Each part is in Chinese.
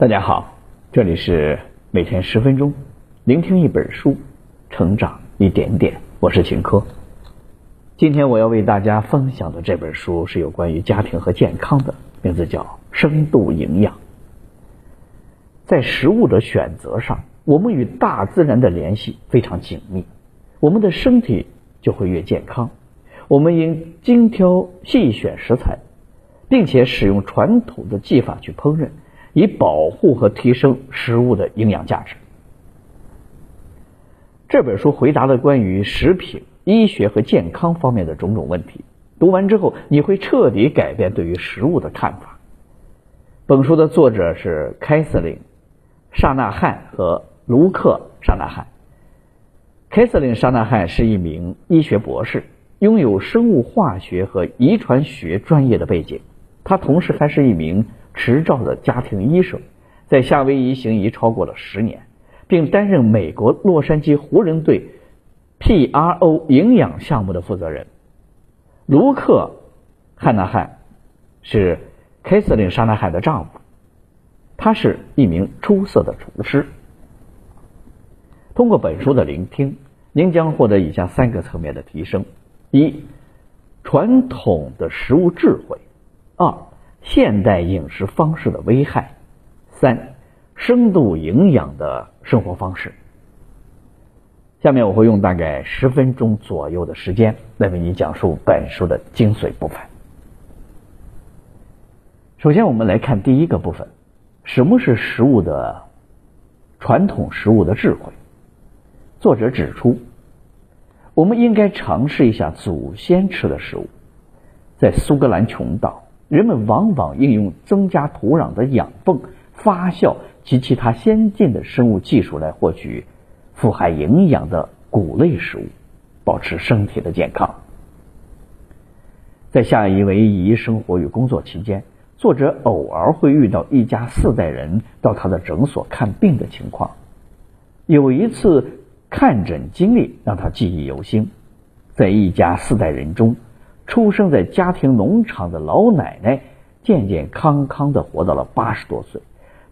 大家好，这里是每天十分钟，聆听一本书，成长一点点。我是秦科。今天我要为大家分享的这本书是有关于家庭和健康的，名字叫《深度营养》。在食物的选择上，我们与大自然的联系非常紧密，我们的身体就会越健康。我们应精挑细选食材，并且使用传统的技法去烹饪，以保护和提升食物的营养价值。这本书回答了关于食品、医学和健康方面的种种问题。读完之后，你会彻底改变对于食物的看法。本书的作者是凯瑟琳·沙纳汉和卢克·沙纳汉。凯瑟琳·沙纳汉是一名医学博士。拥有生物化学和遗传学专业的背景，他同时还是一名执照的家庭医生，在夏威夷行医超过了十年，并担任美国洛杉矶湖人队 P.R.O 营养项目的负责人。卢克·汉纳汉是凯瑟琳·沙纳汉的丈夫，他是一名出色的厨师。通过本书的聆听，您将获得以下三个层面的提升。一、传统的食物智慧；二、现代饮食方式的危害；三、深度营养的生活方式。下面我会用大概十分钟左右的时间来为你讲述本书的精髓部分。首先，我们来看第一个部分：什么是食物的传统食物的智慧？作者指出。我们应该尝试一下祖先吃的食物。在苏格兰群岛，人们往往应用增加土壤的养分、发酵及其他先进的生物技术来获取富含营养的谷类食物，保持身体的健康。在夏威夷生活与工作期间，作者偶尔会遇到一家四代人到他的诊所看病的情况。有一次。看诊经历让他记忆犹新，在一家四代人中，出生在家庭农场的老奶奶健健康康的活到了八十多岁，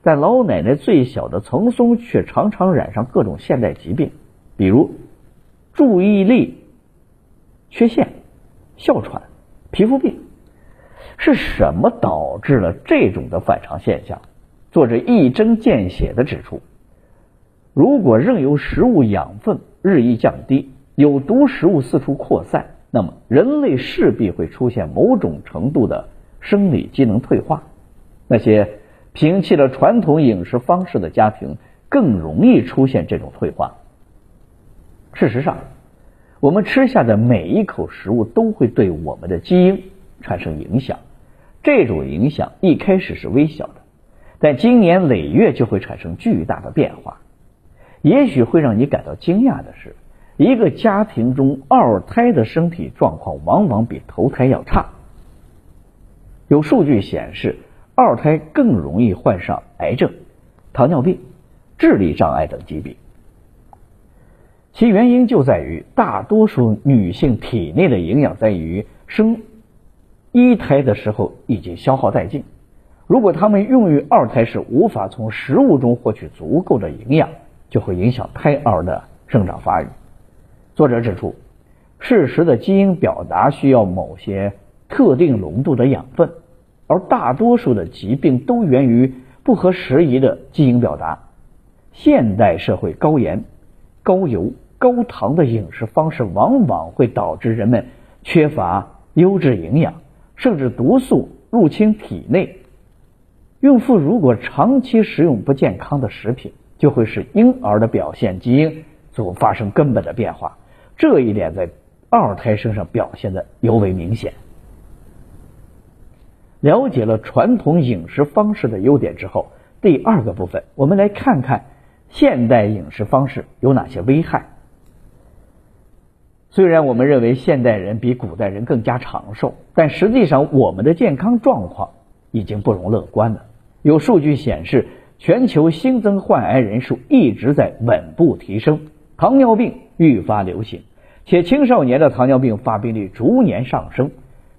但老奶奶最小的曾松却常常染上各种现代疾病，比如注意力缺陷、哮喘、皮肤病。是什么导致了这种的反常现象？作者一针见血的指出。如果任由食物养分日益降低，有毒食物四处扩散，那么人类势必会出现某种程度的生理机能退化。那些摒弃了传统饮食方式的家庭，更容易出现这种退化。事实上，我们吃下的每一口食物都会对我们的基因产生影响。这种影响一开始是微小的，但经年累月就会产生巨大的变化。也许会让你感到惊讶的是，一个家庭中二胎的身体状况往往比头胎要差。有数据显示，二胎更容易患上癌症、糖尿病、智力障碍等疾病。其原因就在于，大多数女性体内的营养在于生一胎的时候已经消耗殆尽。如果她们用于二胎时无法从食物中获取足够的营养，就会影响胎儿的生长发育。作者指出，适时的基因表达需要某些特定浓度的养分，而大多数的疾病都源于不合时宜的基因表达。现代社会高盐、高油、高糖的饮食方式，往往会导致人们缺乏优质营养，甚至毒素入侵体内。孕妇如果长期食用不健康的食品，就会使婴儿的表现基因所发生根本的变化，这一点在二胎身上表现的尤为明显。了解了传统饮食方式的优点之后，第二个部分，我们来看看现代饮食方式有哪些危害。虽然我们认为现代人比古代人更加长寿，但实际上我们的健康状况已经不容乐观了。有数据显示。全球新增患癌人数一直在稳步提升，糖尿病愈发流行，且青少年的糖尿病发病率逐年上升，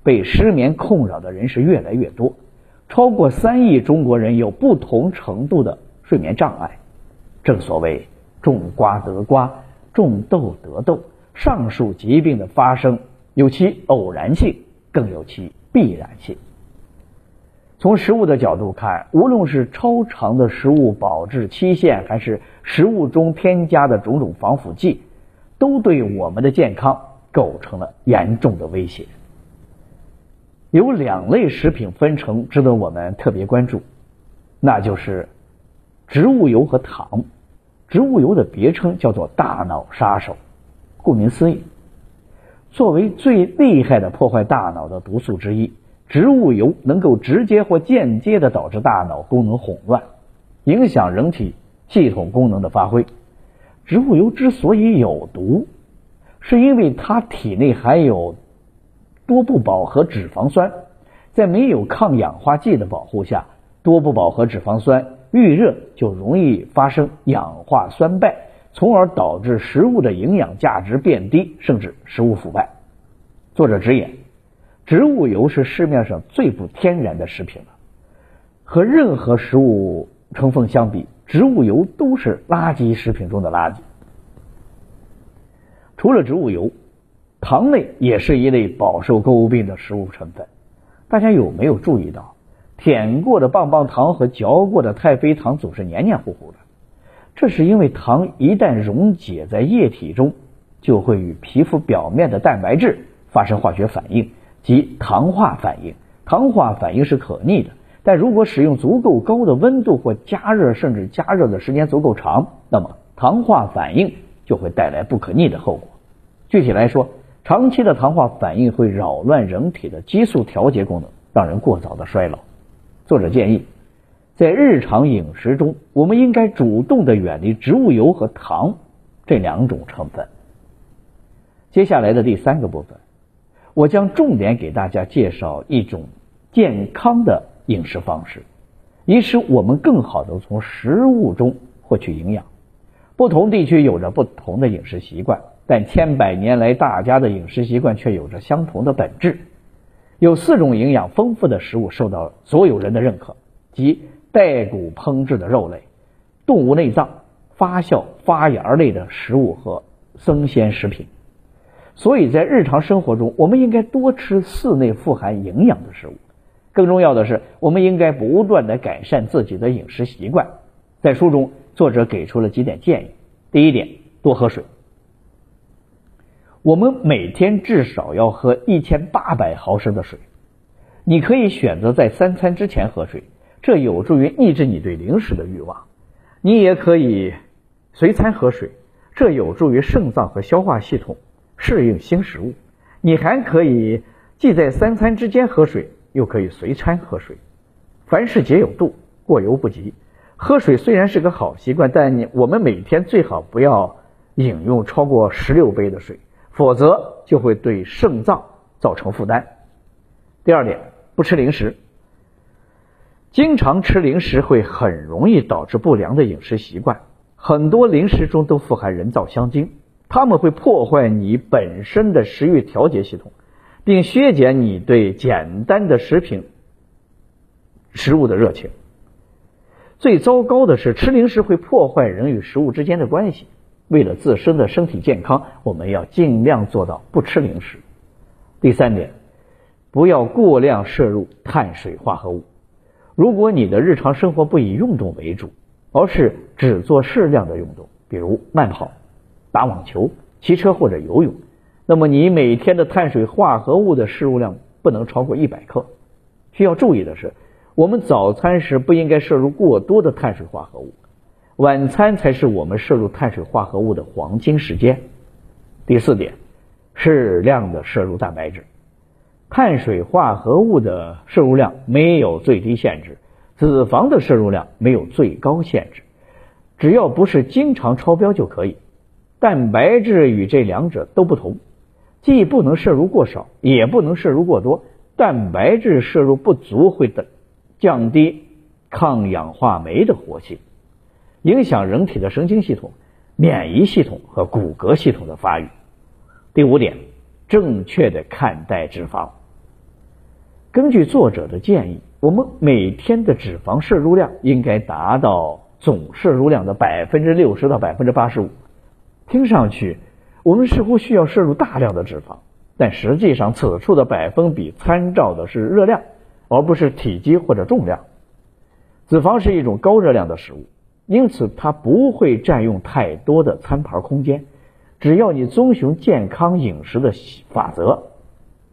被失眠困扰的人是越来越多。超过三亿中国人有不同程度的睡眠障碍。正所谓种瓜得瓜，种豆得豆，上述疾病的发生有其偶然性，更有其必然性。从食物的角度看，无论是超长的食物保质期限，还是食物中添加的种种防腐剂，都对我们的健康构成了严重的威胁。有两类食品分成值得我们特别关注，那就是植物油和糖。植物油的别称叫做“大脑杀手”，顾名思义，作为最厉害的破坏大脑的毒素之一。植物油能够直接或间接的导致大脑功能混乱，影响人体系统功能的发挥。植物油之所以有毒，是因为它体内含有多不饱和脂肪酸，在没有抗氧化剂的保护下，多不饱和脂肪酸遇热就容易发生氧化酸败，从而导致食物的营养价值变低，甚至食物腐败。作者直言。植物油是市面上最不天然的食品了，和任何食物成分相比，植物油都是垃圾食品中的垃圾。除了植物油，糖类也是一类饱受诟病的食物成分。大家有没有注意到，舔过的棒棒糖和嚼过的太妃糖总是黏黏糊糊的？这是因为糖一旦溶解在液体中，就会与皮肤表面的蛋白质发生化学反应。即糖化反应，糖化反应是可逆的，但如果使用足够高的温度或加热，甚至加热的时间足够长，那么糖化反应就会带来不可逆的后果。具体来说，长期的糖化反应会扰乱人体的激素调节功能，让人过早的衰老。作者建议，在日常饮食中，我们应该主动的远离植物油和糖这两种成分。接下来的第三个部分。我将重点给大家介绍一种健康的饮食方式，以使我们更好的从食物中获取营养。不同地区有着不同的饮食习惯，但千百年来大家的饮食习惯却有着相同的本质。有四种营养丰富的食物受到所有人的认可，即带骨烹制的肉类、动物内脏、发酵发芽类的食物和生鲜食品。所以在日常生活中，我们应该多吃四类富含营养的食物。更重要的是，我们应该不断的改善自己的饮食习惯。在书中，作者给出了几点建议。第一点，多喝水。我们每天至少要喝一千八百毫升的水。你可以选择在三餐之前喝水，这有助于抑制你对零食的欲望。你也可以随餐喝水，这有助于肾脏和消化系统。适应新食物，你还可以既在三餐之间喝水，又可以随餐喝水。凡事皆有度，过犹不及。喝水虽然是个好习惯，但你我们每天最好不要饮用超过十六杯的水，否则就会对肾脏造成负担。第二点，不吃零食。经常吃零食会很容易导致不良的饮食习惯，很多零食中都富含人造香精。它们会破坏你本身的食欲调节系统，并削减你对简单的食品食物的热情。最糟糕的是，吃零食会破坏人与食物之间的关系。为了自身的身体健康，我们要尽量做到不吃零食。第三点，不要过量摄入碳水化合物。如果你的日常生活不以运动为主，而是只做适量的运动，比如慢跑。打网球、骑车或者游泳，那么你每天的碳水化合物的摄入量不能超过一百克。需要注意的是，我们早餐时不应该摄入过多的碳水化合物，晚餐才是我们摄入碳水化合物的黄金时间。第四点，适量的摄入蛋白质。碳水化合物的摄入量没有最低限制，脂肪的摄入量没有最高限制，只要不是经常超标就可以。蛋白质与这两者都不同，既不能摄入过少，也不能摄入过多。蛋白质摄入不足会的降低抗氧化酶的活性，影响人体的神经系统、免疫系统和骨骼系统的发育。第五点，正确的看待脂肪。根据作者的建议，我们每天的脂肪摄入量应该达到总摄入量的百分之六十到百分之八十五。听上去，我们似乎需要摄入大量的脂肪，但实际上此处的百分比参照的是热量，而不是体积或者重量。脂肪是一种高热量的食物，因此它不会占用太多的餐盘空间。只要你遵循健康饮食的法则，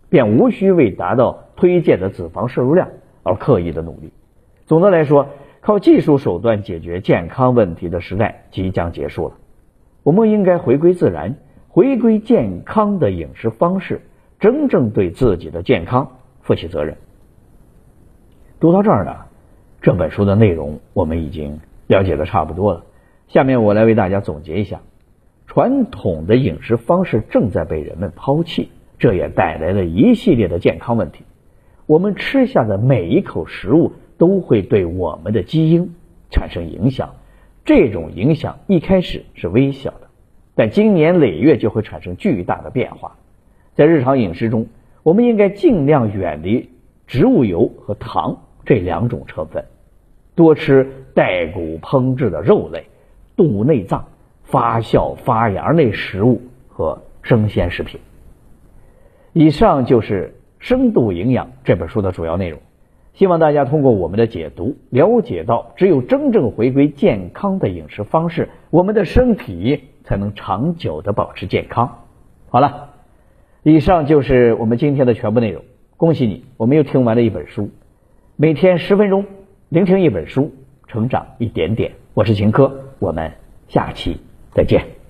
便无需为达到推荐的脂肪摄入量而刻意的努力。总的来说，靠技术手段解决健康问题的时代即将结束了。我们应该回归自然，回归健康的饮食方式，真正对自己的健康负起责任。读到这儿呢，这本书的内容我们已经了解的差不多了。下面我来为大家总结一下。传统的饮食方式正在被人们抛弃，这也带来了一系列的健康问题。我们吃下的每一口食物都会对我们的基因产生影响，这种影响一开始是微小的，但经年累月就会产生巨大的变化。在日常饮食中，我们应该尽量远离植物油和糖这两种成分，多吃带骨烹制的肉类、动物内脏。发酵发芽类食物和生鲜食品。以上就是《深度营养》这本书的主要内容。希望大家通过我们的解读，了解到只有真正回归健康的饮食方式，我们的身体才能长久的保持健康。好了，以上就是我们今天的全部内容。恭喜你，我们又听完了一本书。每天十分钟，聆听一本书，成长一点点。我是秦科，我们下期。再见。